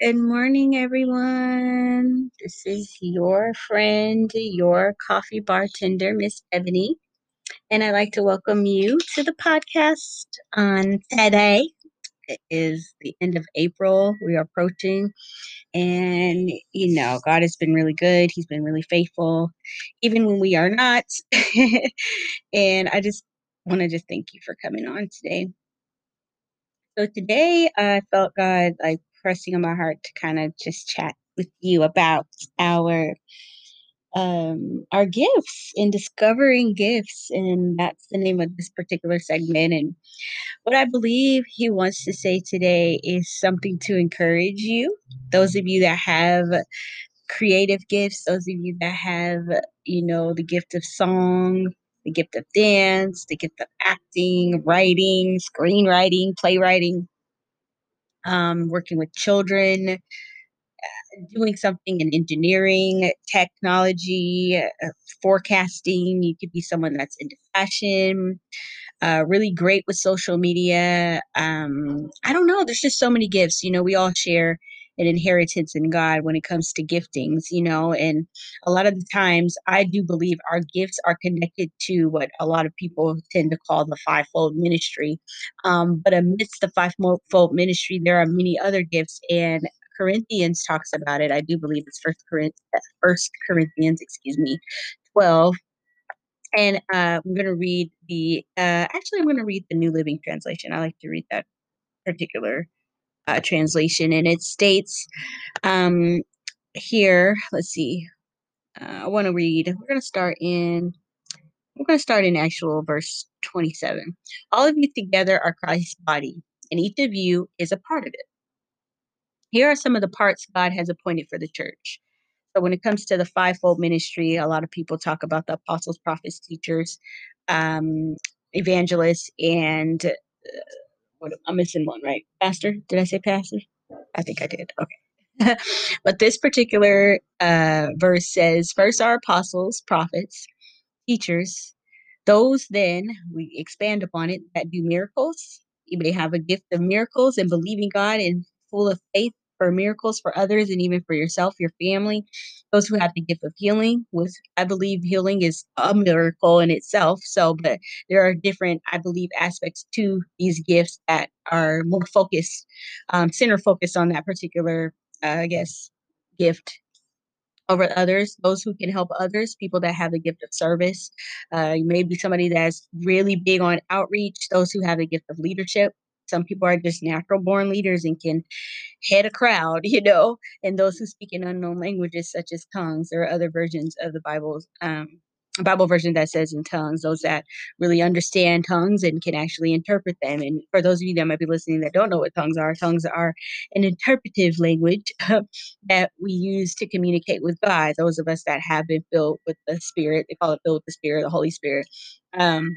Good morning, everyone. This is your friend, your coffee bartender, Miss Ebony, and I'd like to welcome you to the podcast on today. It is the end of April. We are approaching, and you know, God has been really good. He's been really faithful, even when we are not. and I just want to just thank you for coming on today. So today I felt God like pressing on my heart to kind of just chat with you about our um our gifts and discovering gifts and that's the name of this particular segment and what I believe he wants to say today is something to encourage you. Those of you that have creative gifts those of you that have you know the gift of song the gift of dance the gift of acting writing screenwriting playwriting um, working with children, uh, doing something in engineering, technology, uh, forecasting. You could be someone that's into fashion, uh, really great with social media. Um, I don't know. There's just so many gifts. You know, we all share an inheritance in God when it comes to giftings, you know, and a lot of the times I do believe our gifts are connected to what a lot of people tend to call the fivefold ministry. Um, but amidst the fivefold ministry, there are many other gifts, and Corinthians talks about it. I do believe it's First Corinthians, First Corinthians, excuse me, twelve, and uh, I'm going to read the. Uh, actually, I'm going to read the New Living Translation. I like to read that particular uh, translation, and it states um, here. Let's see. Uh, I want to read. We're going to start in. We're going to start in actual verse 27. All of you together are Christ's body, and each of you is a part of it. Here are some of the parts God has appointed for the church. So, when it comes to the fivefold ministry, a lot of people talk about the apostles, prophets, teachers, um, evangelists, and uh, I'm missing one, right? Pastor? Did I say pastor? I think I did. Okay. but this particular uh, verse says, First are apostles, prophets, teachers. Those then, we expand upon it, that do miracles. May have a gift of miracles and believing God and full of faith for miracles for others and even for yourself, your family. Those who have the gift of healing, which I believe healing is a miracle in itself. So, but there are different, I believe, aspects to these gifts that are more focused, um, center focused on that particular, uh, I guess, gift over others, those who can help others, people that have the gift of service. Uh, you may be somebody that's really big on outreach, those who have the gift of leadership. Some people are just natural born leaders and can head a crowd, you know, and those who speak in unknown languages such as tongues. There are other versions of the Bible, um, Bible version that says in tongues, those that really understand tongues and can actually interpret them. And for those of you that might be listening that don't know what tongues are, tongues are an interpretive language that we use to communicate with God. Those of us that have been filled with the Spirit, they call it filled with the Spirit, the Holy Spirit. Um,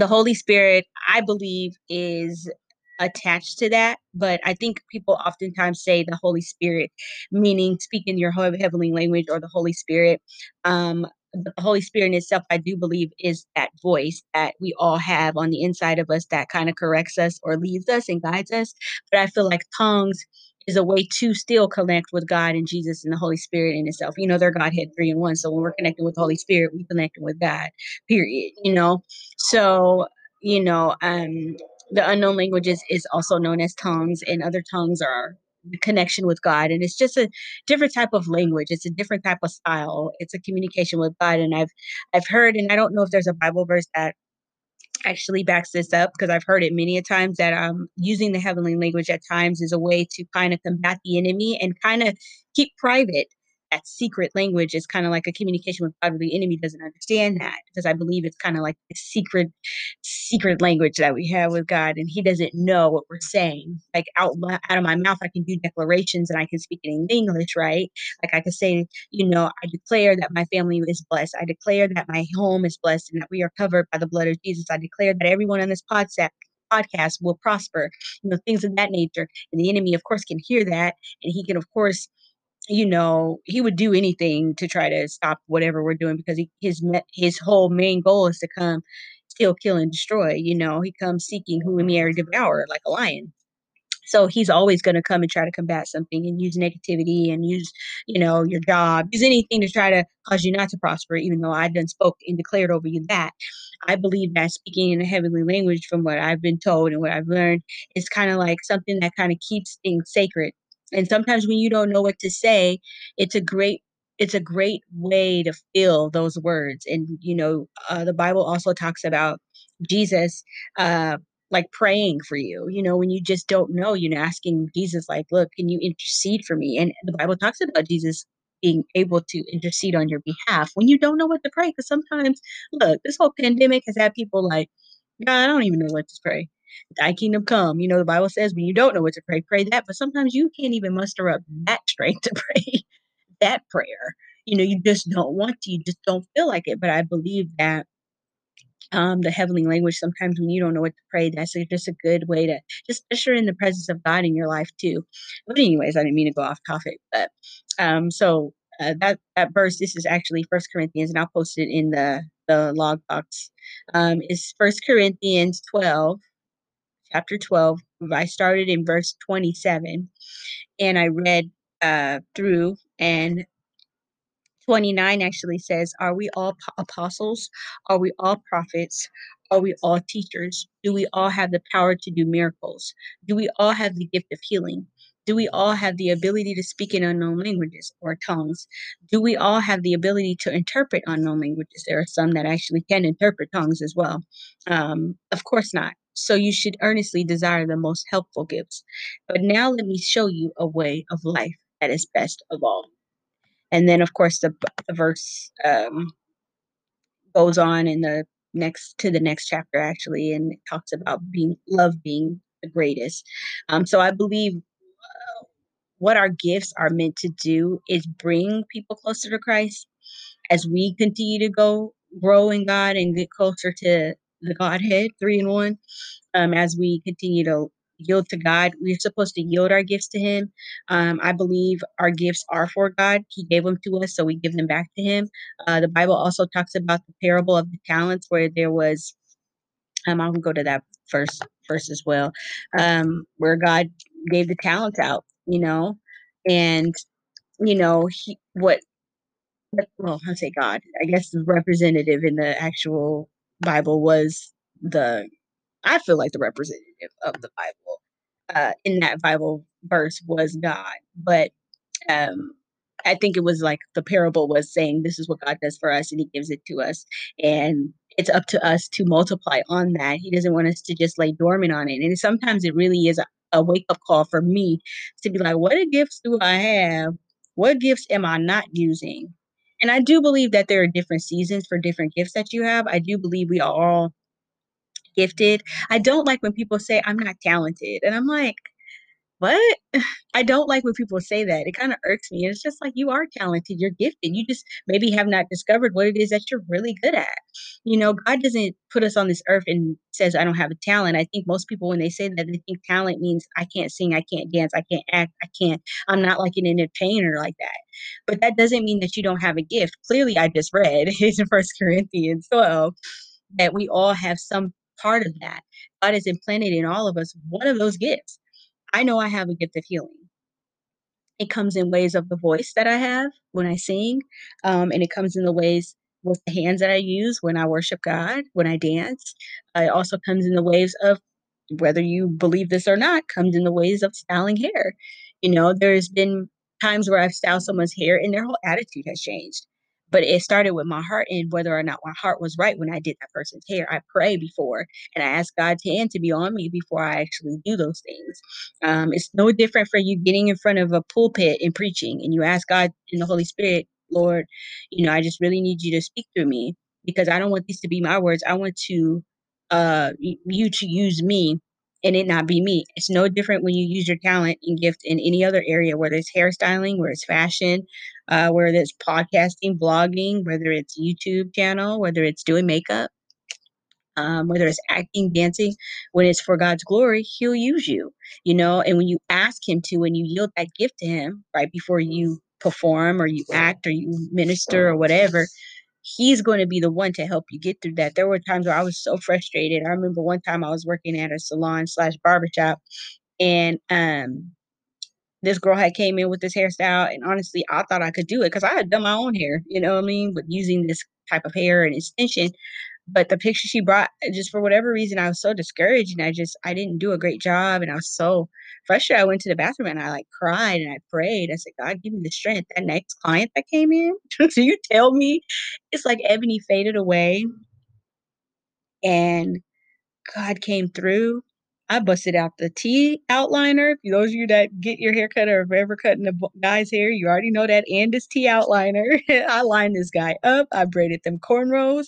the Holy Spirit, I believe, is attached to that. But I think people oftentimes say the Holy Spirit, meaning speaking your heavenly language or the Holy Spirit. Um, the Holy Spirit in itself, I do believe, is that voice that we all have on the inside of us that kind of corrects us or leads us and guides us. But I feel like tongues is a way to still connect with God and Jesus and the Holy Spirit in itself. You know, they're Godhead three and one. So when we're connecting with the Holy Spirit, we're connecting with God, period. You know, so you know, um, the unknown languages is also known as tongues, and other tongues are connection with God. And it's just a different type of language. It's a different type of style. It's a communication with God. And I've I've heard, and I don't know if there's a Bible verse that actually backs this up because I've heard it many a times that um using the heavenly language at times is a way to kind of combat the enemy and kind of keep private that secret language is kind of like a communication with God, the enemy doesn't understand that because I believe it's kind of like the secret, secret language that we have with God, and He doesn't know what we're saying. Like out out of my mouth, I can do declarations and I can speak it in English, right? Like I could say, you know, I declare that my family is blessed. I declare that my home is blessed and that we are covered by the blood of Jesus. I declare that everyone on this podcast podcast will prosper, you know, things of that nature. And the enemy, of course, can hear that, and he can, of course, you know, he would do anything to try to stop whatever we're doing because he, his his whole main goal is to come, steal, kill, and destroy. You know, he comes seeking whom he may devour like a lion. so he's always going to come and try to combat something and use negativity and use you know your job use anything to try to cause you not to prosper even though I've done spoke and declared over you that i believe that speaking in a heavenly language from what i've been told and what i've learned is kind of like something that kind of keeps things sacred and sometimes when you don't know what to say it's a great it's a great way to feel those words and you know uh, the bible also talks about jesus uh, like praying for you, you know, when you just don't know, you know, asking Jesus, like, look, can you intercede for me? And the Bible talks about Jesus being able to intercede on your behalf when you don't know what to pray. Because sometimes, look, this whole pandemic has had people like, God, I don't even know what to pray. Thy kingdom come. You know, the Bible says when you don't know what to pray, pray that. But sometimes you can't even muster up that strength to pray that prayer. You know, you just don't want to, you just don't feel like it. But I believe that um, the heavenly language sometimes when you don't know what to pray that's a, just a good way to just usher in the presence of god in your life too but anyways i didn't mean to go off topic but um so uh, that that verse this is actually first corinthians and i'll post it in the the log box um is first corinthians 12 chapter 12 i started in verse 27 and i read uh through and 29 actually says, Are we all apostles? Are we all prophets? Are we all teachers? Do we all have the power to do miracles? Do we all have the gift of healing? Do we all have the ability to speak in unknown languages or tongues? Do we all have the ability to interpret unknown languages? There are some that actually can interpret tongues as well. Um, of course not. So you should earnestly desire the most helpful gifts. But now let me show you a way of life that is best of all. And then, of course, the, the verse um, goes on in the next to the next chapter actually, and talks about being love being the greatest. Um, so I believe uh, what our gifts are meant to do is bring people closer to Christ as we continue to go grow in God and get closer to the Godhead, three in one. Um, as we continue to yield to God. We're supposed to yield our gifts to Him. Um, I believe our gifts are for God. He gave them to us, so we give them back to Him. Uh, the Bible also talks about the parable of the talents, where there was. Um, I'll go to that first verse as well, um, where God gave the talents out. You know, and you know he what. Well, I say God. I guess the representative in the actual Bible was the I feel like the representative of the Bible uh, in that Bible verse was God. But um, I think it was like the parable was saying, This is what God does for us, and He gives it to us. And it's up to us to multiply on that. He doesn't want us to just lay dormant on it. And sometimes it really is a, a wake up call for me to be like, What gifts do I have? What gifts am I not using? And I do believe that there are different seasons for different gifts that you have. I do believe we are all gifted. I don't like when people say I'm not talented. And I'm like, what? I don't like when people say that. It kind of irks me. It's just like you are talented, you're gifted. You just maybe have not discovered what it is that you're really good at. You know, God doesn't put us on this earth and says I don't have a talent. I think most people when they say that they think talent means I can't sing, I can't dance, I can't act, I can't I'm not like an entertainer like that. But that doesn't mean that you don't have a gift. Clearly I just read in First Corinthians 12 that we all have some part of that. God has implanted in all of us one of those gifts. I know I have a gift of healing. It comes in ways of the voice that I have when I sing, um, and it comes in the ways with the hands that I use when I worship God, when I dance. It also comes in the ways of whether you believe this or not, comes in the ways of styling hair. You know, there's been times where I've styled someone's hair and their whole attitude has changed but it started with my heart and whether or not my heart was right when I did that person's hair. I pray before and I ask God's hand to be on me before I actually do those things. Um, it's no different for you getting in front of a pulpit and preaching and you ask God in the Holy Spirit, Lord, you know, I just really need you to speak through me because I don't want these to be my words. I want to uh you to use me and it not be me. It's no different when you use your talent and gift in any other area, whether it's hairstyling, whether it's fashion, uh, whether it's podcasting, blogging, whether it's YouTube channel, whether it's doing makeup, um, whether it's acting, dancing. When it's for God's glory, He'll use you, you know. And when you ask Him to, when you yield that gift to Him right before you perform or you act or you minister or whatever, he's going to be the one to help you get through that. There were times where I was so frustrated. I remember one time I was working at a salon slash barbershop and um this girl had came in with this hairstyle and honestly i thought i could do it because i had done my own hair you know what i mean with using this type of hair and extension. But the picture she brought eh, just for whatever reason i was so discouraged and i just i didn't do a great job and i was so frustrated. I went to the bathroom and i like cried and i prayed. I said god give me the strength. That next client that came in so you tell me it's like ebony faded away and god came through I busted out the T outliner. Those of you that get your haircut or have ever cutting a guy's hair, you already know that Andis T outliner. I lined this guy up. I braided them cornrows.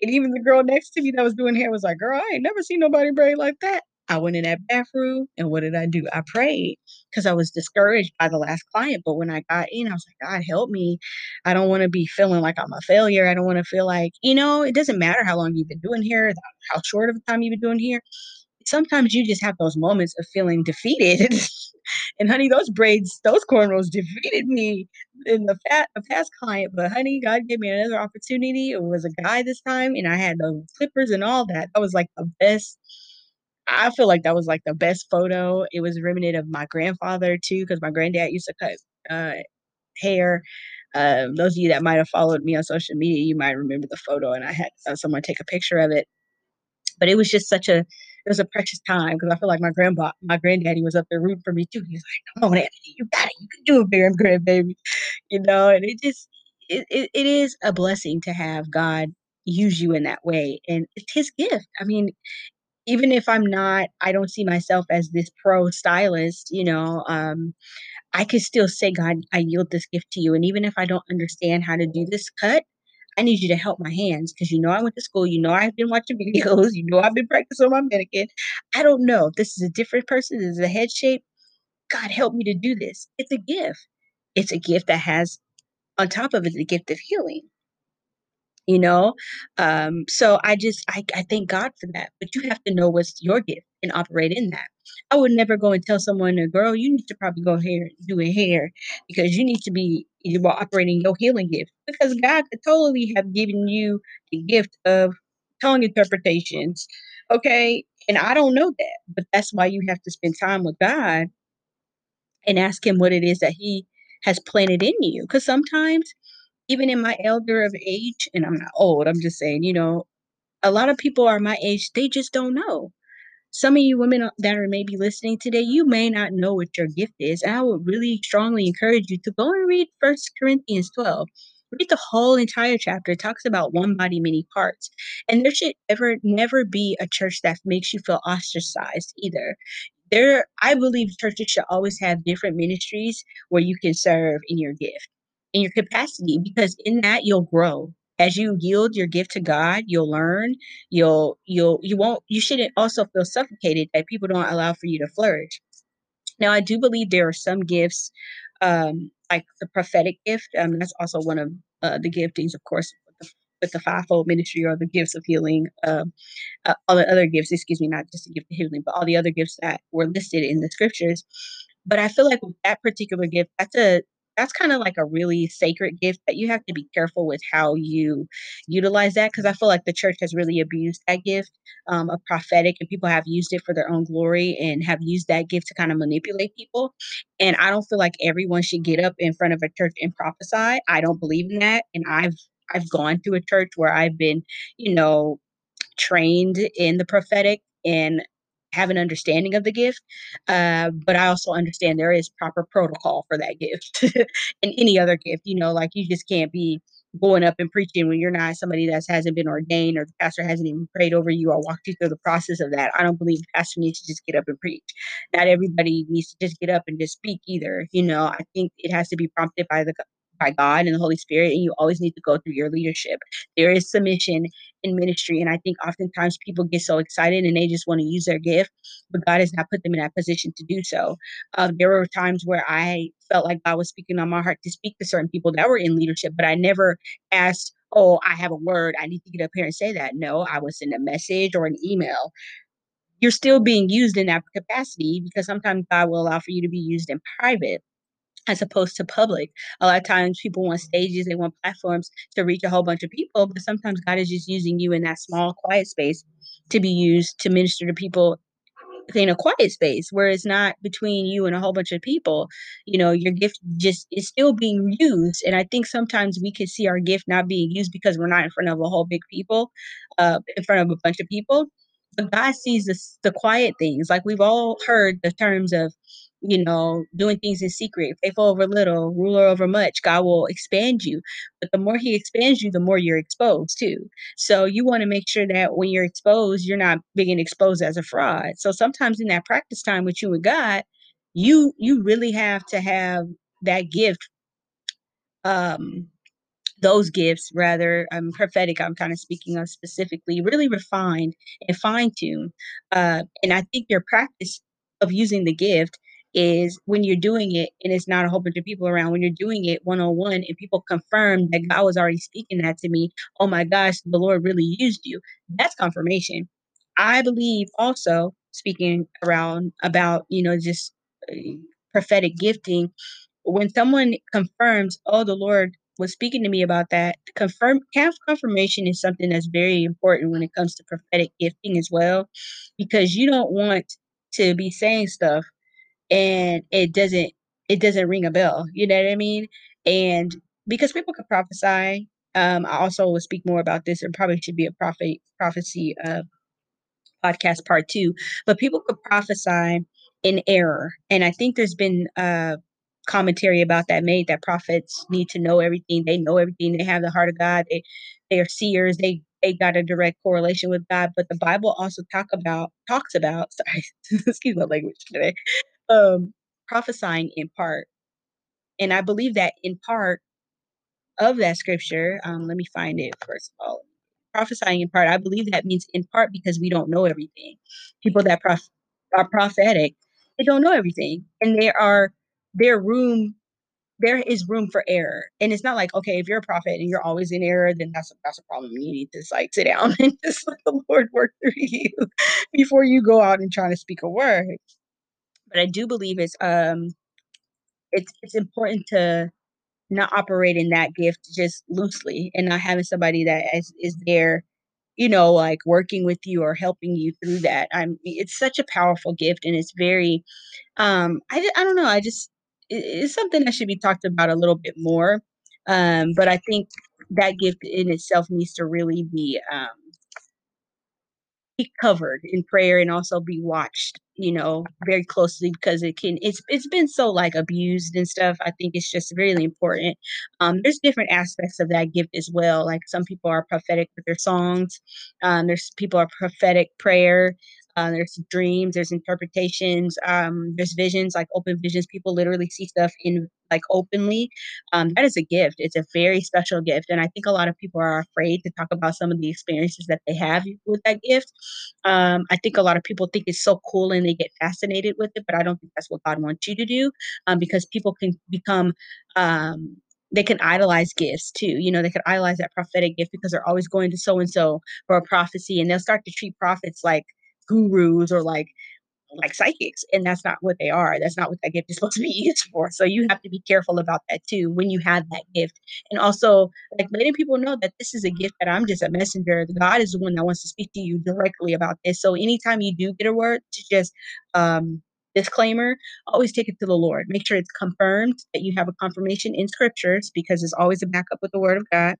And even the girl next to me that was doing hair was like, girl, I ain't never seen nobody braid like that. I went in that bathroom and what did I do? I prayed because I was discouraged by the last client. But when I got in, I was like, God, help me. I don't want to be feeling like I'm a failure. I don't want to feel like, you know, it doesn't matter how long you've been doing here, how short of a time you've been doing here sometimes you just have those moments of feeling defeated. and honey, those braids, those cornrows defeated me in the, fat, past client. But honey, God gave me another opportunity. It was a guy this time, and I had the clippers and all that. That was like the best. I feel like that was like the best photo. It was remnant of my grandfather too, because my granddad used to cut uh, hair. Um, those of you that might have followed me on social media, you might remember the photo, and I had uh, someone take a picture of it. But it was just such a was a precious time because I feel like my grandpa, my granddaddy was up there rooting for me too. He's like, "Come on, Anthony, you got it. You can do it, bear and grandbaby," you know. And it just it, it, it is a blessing to have God use you in that way, and it's His gift. I mean, even if I'm not, I don't see myself as this pro stylist, you know. Um, I could still say, God, I yield this gift to you, and even if I don't understand how to do this cut, I need you to help my hands because you know I went to school. You know I've been watching videos. You know I've been practicing my mannequin. I don't know. This is a different person. This is a head shape. God help me to do this. It's a gift. It's a gift that has, on top of it, the gift of healing you know um so i just I, I thank god for that but you have to know what's your gift and operate in that i would never go and tell someone a girl you need to probably go here a hair because you need to be you are operating your healing gift because god could totally have given you the gift of tongue interpretations okay and i don't know that but that's why you have to spend time with god and ask him what it is that he has planted in you because sometimes even in my elder of age, and I'm not old, I'm just saying, you know, a lot of people are my age, they just don't know. Some of you women uh, that are maybe listening today, you may not know what your gift is. And I would really strongly encourage you to go and read First Corinthians 12. Read the whole entire chapter. It talks about one body, many parts. And there should ever never be a church that makes you feel ostracized either there i believe churches should always have different ministries where you can serve in your gift in your capacity because in that you'll grow as you yield your gift to god you'll learn you'll you'll you won't you shouldn't also feel suffocated that people don't allow for you to flourish. Now i do believe there are some gifts um like the prophetic gift um that's also one of uh, the giftings of course with the, with the fivefold ministry or the gifts of healing um uh, all the other gifts excuse me not just the gift of healing but all the other gifts that were listed in the scriptures. But i feel like with that particular gift that's a that's kind of like a really sacred gift that you have to be careful with how you utilize that because I feel like the church has really abused that gift um, of prophetic and people have used it for their own glory and have used that gift to kind of manipulate people. And I don't feel like everyone should get up in front of a church and prophesy. I don't believe in that. And I've I've gone to a church where I've been, you know, trained in the prophetic and have an understanding of the gift, uh, but I also understand there is proper protocol for that gift and any other gift. You know, like you just can't be going up and preaching when you're not somebody that hasn't been ordained or the pastor hasn't even prayed over you or walked you through the process of that. I don't believe the pastor needs to just get up and preach. Not everybody needs to just get up and just speak either. You know, I think it has to be prompted by the by God and the Holy Spirit, and you always need to go through your leadership. There is submission in ministry, and I think oftentimes people get so excited and they just want to use their gift, but God has not put them in that position to do so. Uh, there were times where I felt like God was speaking on my heart to speak to certain people that were in leadership, but I never asked, "Oh, I have a word. I need to get up here and say that." No, I would send a message or an email you're still being used in that capacity because sometimes God will allow for you to be used in private as opposed to public. A lot of times people want stages, they want platforms to reach a whole bunch of people, but sometimes God is just using you in that small, quiet space to be used to minister to people in a quiet space where it's not between you and a whole bunch of people. You know your gift just is still being used and i think sometimes we can see our gift not being used because we're not in front of a whole big people uh in front of a bunch of people. But god sees this the quiet things. Like we've all heard the terms of you know doing things in secret. Faithful over little ruler over much god will expand you. But the more he expands you the more you're exposed too. So you want to make sure that when you're exposed, you're not being exposed as a fraud. So sometimes in that practice time with you and God, you you really have to have that gift um those gifts rather um prophetic i'm kind of speaking of specifically really refined and fine-tuned uh and i think your practice of using the gift is when you're doing it and it's not a whole bunch of people around when you're doing it one-on-one and people confirm that god was already speaking that to me oh my gosh the lord really used you that's confirmation. I believe also speaking around about you know just uh, prophetic gifting when someone confirms, oh, the Lord was speaking to me about that, confirm confirmation is something that's very important when it comes to prophetic gifting as well, because you don't want to be saying stuff and it doesn't it doesn't ring a bell. You know what I mean? And because people could prophesy, um, I also will speak more about this. There probably should be a prophet prophecy uh, podcast part two, but people could prophesy in error. And I think there's been uh commentary about that made that prophets need to know everything. They know everything. They have the heart of God. They they are seers. They they got a direct correlation with God. But the Bible also talk about talks about sorry, excuse my language today. Um prophesying in part. And I believe that in part of that scripture, um, let me find it first of all. Prophesying in part, I believe that means in part because we don't know everything. People that prof- are prophetic, they don't know everything, and there are there room there is room for error. And it's not like, okay, if you're a prophet and you're always in error, then that's a, that's a problem. You need to like sit down and just let the Lord work through you before you go out and try to speak a word. But I do believe it's um it's it's important to not operate in that gift just loosely and not having somebody that is, is there you know like working with you or helping you through that. I'm it's such a powerful gift and it's very um i, I don't know i just it, it's something that should be talked about a little bit more um but i think that gift in itself needs to really be um be covered in prayer and also be watched you know very closely because it can it's it's been so like abused and stuff i think it's just really important. Um there's different aspects of that gift as well like some people are prophetic with their songs um there's people are prophetic prayer uh, there's dreams, there's interpretations, um, there's visions, like open visions. People literally see stuff in like openly. Um, that is a gift. It's a very special gift, and I think a lot of people are afraid to talk about some of the experiences that they have with that gift. Um, I think a lot of people think it's so cool and they get fascinated with it, but I don't think that's what God wants you to do, um, because people can become um, they can idolize gifts too. You know, they could idolize that prophetic gift because they're always going to so and so for a prophecy, and they'll start to treat prophets like gurus or like like psychics and that's not what they are that's not what that gift is supposed to be used for so you have to be careful about that too when you have that gift and also like letting people know that this is a gift that i'm just a messenger god is the one that wants to speak to you directly about this so anytime you do get a word to just um disclaimer always take it to the lord make sure it's confirmed that you have a confirmation in scriptures because it's always a backup with the word of god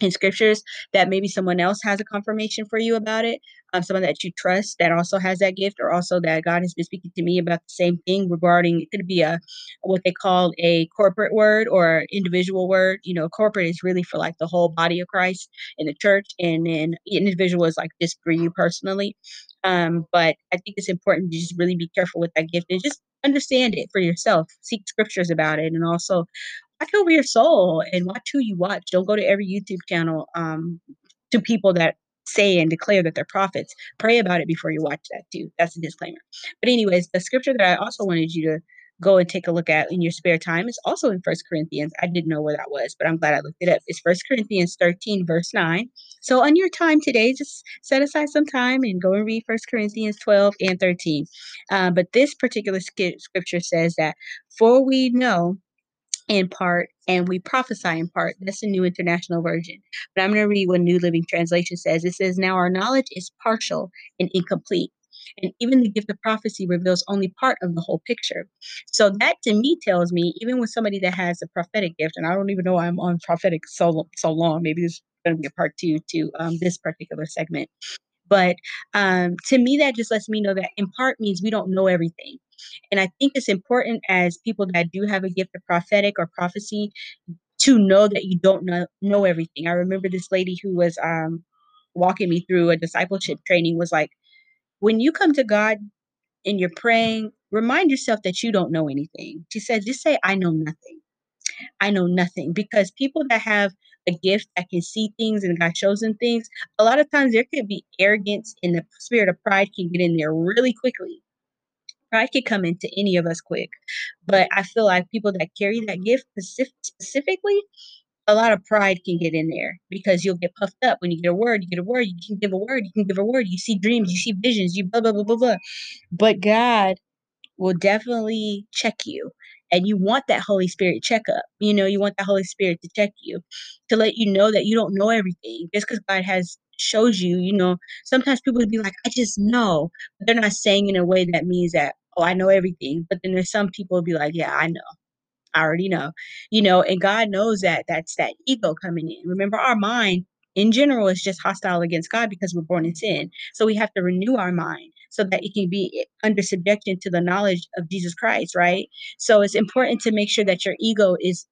in scriptures that maybe someone else has a confirmation for you about it um, someone that you trust that also has that gift or also that god has been speaking to me about the same thing regarding it could be a what they call a corporate word or individual word you know corporate is really for like the whole body of christ in the church and then individual is like just for you personally. Um, but i think it's important to just really be careful with that gift and just understand it for yourself. Seek scriptures about it and also watch over your soul and watch who you watch. Don't go to every YouTube channel um, to people that say and declare that they're prophets. Pray about it before you watch that too. That's a disclaimer. But anyways, the scripture that I also wanted you to go and take a look at in your spare time is also in First Corinthians. I didn't know where that was, but I'm glad I looked it up. It's First Corinthians 13, verse 9. So on your time today, just set aside some time and go and read First Corinthians 12 and 13. Uh, but this particular scripture says that, for we know in part and we prophesy in part. That's the New International Version. But I'm going to read what New Living Translation says. It says, Now our knowledge is partial and incomplete. And even the gift of prophecy reveals only part of the whole picture. So that to me tells me, even with somebody that has a prophetic gift, and I don't even know why I'm on prophetic so so long. Maybe this is going to be a part two to um, this particular segment. But um, to me, that just lets me know that in part means we don't know everything. And I think it's important as people that do have a gift of prophetic or prophecy to know that you don't know, know everything. I remember this lady who was um, walking me through a discipleship training was like, when you come to God and you're praying, remind yourself that you don't know anything. She said, just say, I know nothing. I know nothing. Because people that have a gift that can see things and God shows them things, a lot of times there could be arrogance and the spirit of pride can get in there really quickly. Pride could come into any of us quick. But I feel like people that carry that gift specifically, a lot of pride can get in there because you'll get puffed up when you get a word, you get a word, you can give a word, you can give a word, you see dreams, you see visions, you blah blah blah blah blah. But God will definitely check you. And you want that Holy Spirit checkup. You know, you want the Holy Spirit to check you, to let you know that you don't know everything. Just because God has shows you, you know, sometimes people would be like, I just know. But they're not saying in a way that means that, oh, I know everything. But then there's some people be like, yeah, I know. I already know. You know, and God knows that that's that ego coming in. Remember, our mind in general is just hostile against God because we're born in sin. So we have to renew our mind so that it can be under subjection to the knowledge of Jesus Christ, right? So it's important to make sure that your ego is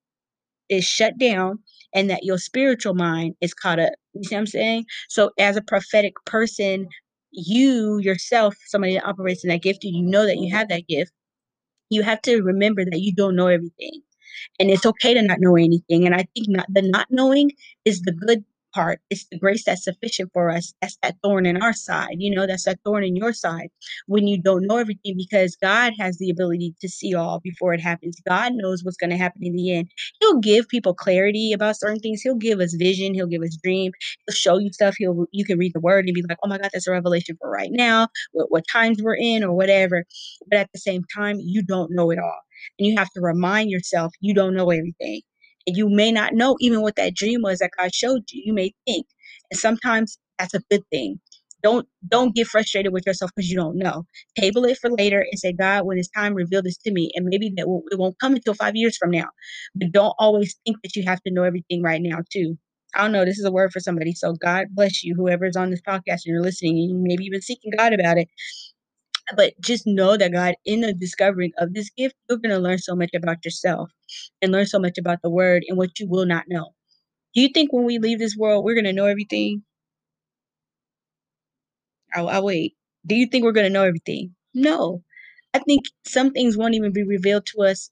is shut down and that your spiritual mind is caught up. You see what I'm saying? So as a prophetic person, you yourself, somebody that operates in that gift, you know that you have that gift. You have to remember that you don't know everything and it's okay to not know anything. And I think not the not knowing is the good part. It's the grace that's sufficient for us. That's that thorn in our side. You know, that's that thorn in your side when you don't know everything because God has the ability to see all before it happens. God knows what's going to happen in the end. He'll give people clarity about certain things. He'll give us vision. He'll give us dream. He'll show you stuff. He'll you can read the word and be like, oh my God, that's a revelation for right now, what, what times we're in or whatever. But at the same time, you don't know it all. And you have to remind yourself you don't know everything. And you may not know even what that dream was that God showed you. You may think. And sometimes that's a good thing. Don't don't get frustrated with yourself because you don't know. Table it for later and say, God, when it's time, reveal this to me. And maybe that will, it won't come until five years from now. But don't always think that you have to know everything right now, too. I don't know. This is a word for somebody. So God bless you, whoever's on this podcast and you're listening, and you maybe even seeking God about it but just know that God, in the discovering of this gift, you're going to learn so much about yourself and learn so much about the word and what you will not know. Do you think when we leave this world, we're going to know everything? I'll, I'll wait. Do you think we're going to know everything? No. I think some things won't even be revealed to us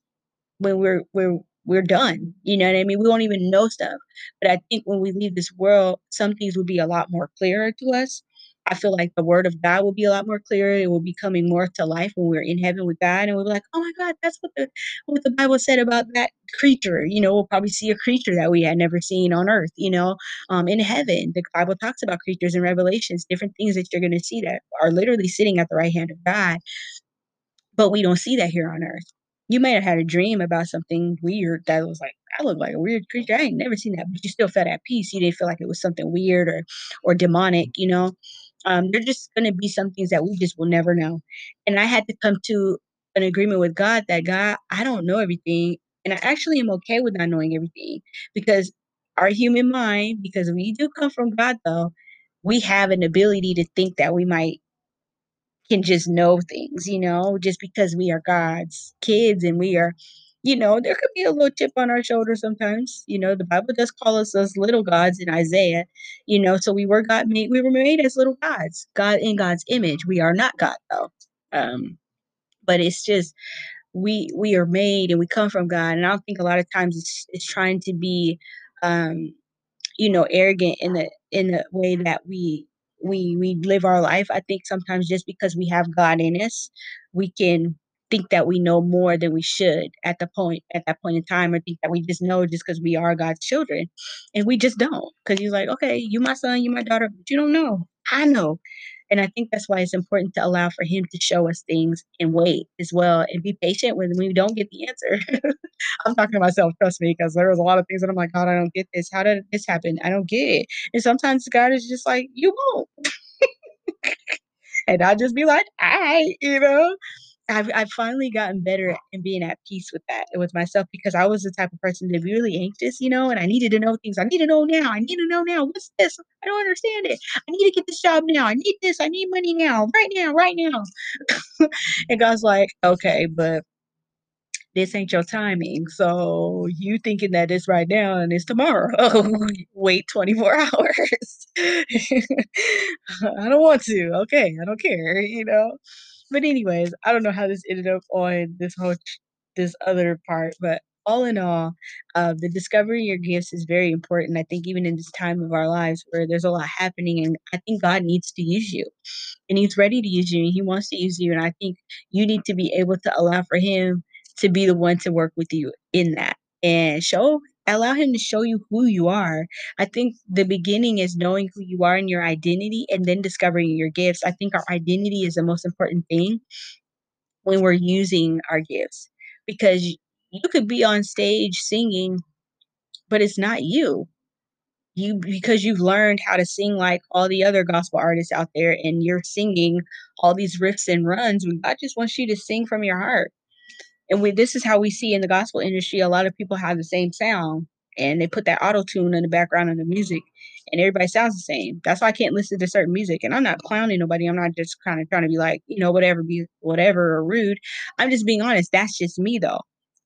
when we're we're we're done. You know what I mean? We won't even know stuff. But I think when we leave this world, some things will be a lot more clearer to us. I feel like the word of God will be a lot more clearer. It will be coming more to life when we're in heaven with God, and we'll be like, "Oh my God, that's what the what the Bible said about that creature." You know, we'll probably see a creature that we had never seen on earth. You know, um, in heaven, the Bible talks about creatures in Revelations, different things that you're going to see that are literally sitting at the right hand of God but we don't see that here on earth. You may have had a dream about something weird that was like, I look like a weird creature. I ain't never seen that, but you still felt at peace. You didn't feel like it was something weird or or demonic, you know. Um, there's just gonna be some things that we just will never know. And I had to come to an agreement with God that God, I don't know everything. And I actually am okay with not knowing everything because our human mind, because we do come from God though, we have an ability to think that we might can just know things, you know, just because we are God's kids and we are, you know, there could be a little chip on our shoulder sometimes. You know, the Bible does call us as little gods in Isaiah, you know, so we were God made, we were made as little gods, God in God's image. We are not God though. Um, but it's just we we are made and we come from God. And I don't think a lot of times it's it's trying to be um you know arrogant in the in the way that we we we live our life i think sometimes just because we have god in us we can think that we know more than we should at the point at that point in time or think that we just know just because we are god's children and we just don't because he's like okay you my son you my daughter but you don't know i know and i think that's why it's important to allow for him to show us things and wait as well and be patient when we don't get the answer I'm talking to myself, trust me, because there was a lot of things that I'm like, God, I don't get this. How did this happen? I don't get it. And sometimes God is just like, you won't. and I'll just be like, "I," you know? I've I've finally gotten better oh. in being at peace with that and with myself because I was the type of person to be really anxious, you know, and I needed to know things. I need to know now. I need to know now. What's this? I don't understand it. I need to get this job now. I need this. I need money now. Right now. Right now. and God's like, okay, but this ain't your timing. So you thinking that it's right now and it's tomorrow. Oh, wait 24 hours. I don't want to. Okay, I don't care, you know. But anyways, I don't know how this ended up on this whole this other part, but all in all, uh, the discovering your gifts is very important. I think even in this time of our lives where there's a lot happening, and I think God needs to use you, and He's ready to use you, and He wants to use you, and I think you need to be able to allow for Him to be the one to work with you in that and show allow him to show you who you are. I think the beginning is knowing who you are and your identity and then discovering your gifts. I think our identity is the most important thing when we're using our gifts because you could be on stage singing but it's not you. You because you've learned how to sing like all the other gospel artists out there and you're singing all these riffs and runs when God just wants you to sing from your heart. And we this is how we see in the gospel industry, a lot of people have the same sound and they put that auto tune in the background of the music and everybody sounds the same. That's why I can't listen to certain music. And I'm not clowning nobody. I'm not just kind of trying to be like, you know, whatever, be whatever or rude. I'm just being honest. That's just me though.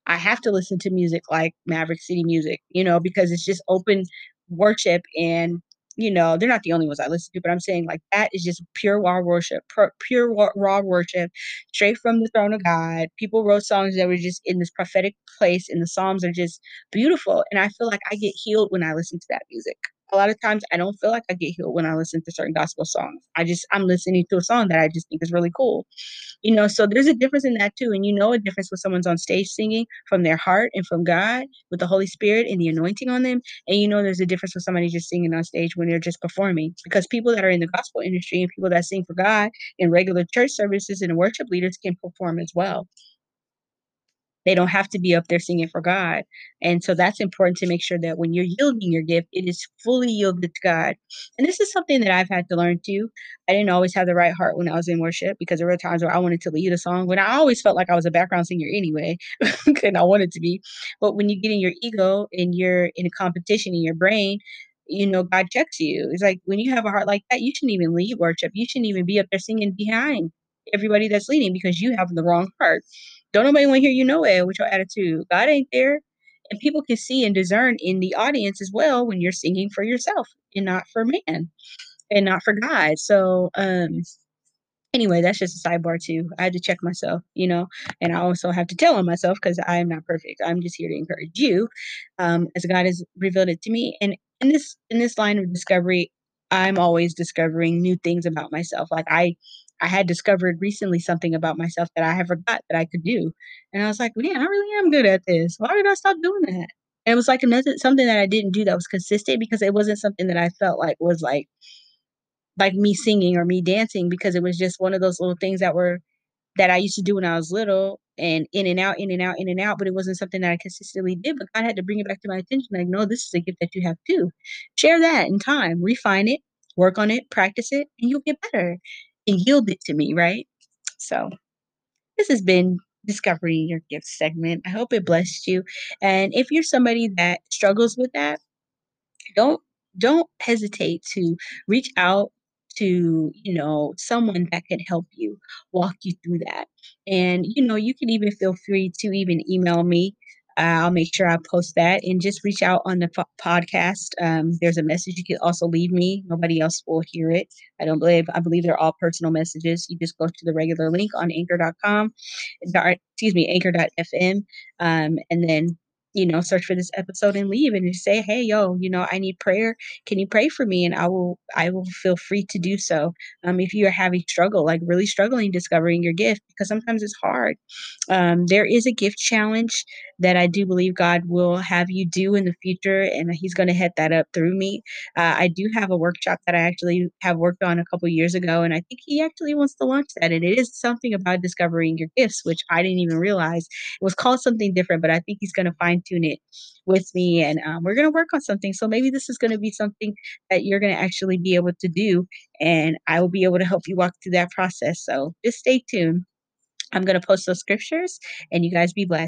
I have to listen to music like Maverick City music, you know, because it's just open worship and you know, they're not the only ones I listen to, but I'm saying like that is just pure raw worship, pure raw worship, straight from the throne of God. People wrote songs that were just in this prophetic place, and the Psalms are just beautiful. And I feel like I get healed when I listen to that music. A lot of times I don't feel like I get healed when I listen to certain gospel songs. I just I'm listening to a song that I just think is really cool. You know, so there's a difference in that too. And you know a difference when someone's on stage singing from their heart and from God with the Holy Spirit and the anointing on them. And you know there's a difference when somebody just singing on stage when they're just performing. Because people that are in the gospel industry and people that sing for God in regular church services and worship leaders can perform as well. They don't have to be up there singing for God. And so that's important to make sure that when you're yielding your gift, it is fully yielded to God. And this is something that I've had to learn too. I didn't always have the right heart when I was in worship because there were times where I wanted to lead a song when I always felt like I was a background singer anyway, and I wanted to be. But when you get in your ego and you're in a competition in your brain, you know, God checks you. It's like when you have a heart like that, you shouldn't even lead worship. You shouldn't even be up there singing behind everybody that's leading because you have the wrong heart. Don't nobody want to hear you know it with your attitude. God ain't there. And people can see and discern in the audience as well when you're singing for yourself and not for man and not for God. So, um, anyway, that's just a sidebar too. I had to check myself, you know, and I also have to tell on myself because I am not perfect. I'm just here to encourage you, um, as God has revealed it to me. And in this in this line of discovery, I'm always discovering new things about myself. Like I I had discovered recently something about myself that I had forgot that I could do. And I was like, man, I really am good at this. Why did I stop doing that? And it was like another something that I didn't do that was consistent because it wasn't something that I felt like was like like me singing or me dancing because it was just one of those little things that were that I used to do when I was little and in and out, in and out, in and out, but it wasn't something that I consistently did. But God had to bring it back to my attention. Like, no, this is a gift that you have too. Share that in time, refine it, work on it, practice it, and you'll get better and yield it to me, right? So this has been Discovering Your Gifts segment. I hope it blessed you. And if you're somebody that struggles with that, don't don't hesitate to reach out to you know someone that could help you walk you through that and you know you can even feel free to even email me I'll make sure I post that and just reach out on the podcast. Um, there's a message you can also leave me. Nobody else will hear it. I don't believe, I believe they're all personal messages. You just go to the regular link on anchor.com, excuse me, anchor.fm, um, and then you know, search for this episode and leave and just say, hey, yo, you know, I need prayer. Can you pray for me? And I will, I will feel free to do so. Um, if you are having struggle, like really struggling discovering your gift, because sometimes it's hard. Um, there is a gift challenge that I do believe God will have you do in the future, and He's going to head that up through me. Uh, I do have a workshop that I actually have worked on a couple years ago, and I think He actually wants to launch that. And it is something about discovering your gifts, which I didn't even realize. It was called something different, but I think He's going to fine tune it with me, and um, we're going to work on something. So maybe this is going to be something that you're going to actually be able to do, and I will be able to help you walk through that process. So just stay tuned. I'm going to post those scriptures, and you guys be blessed.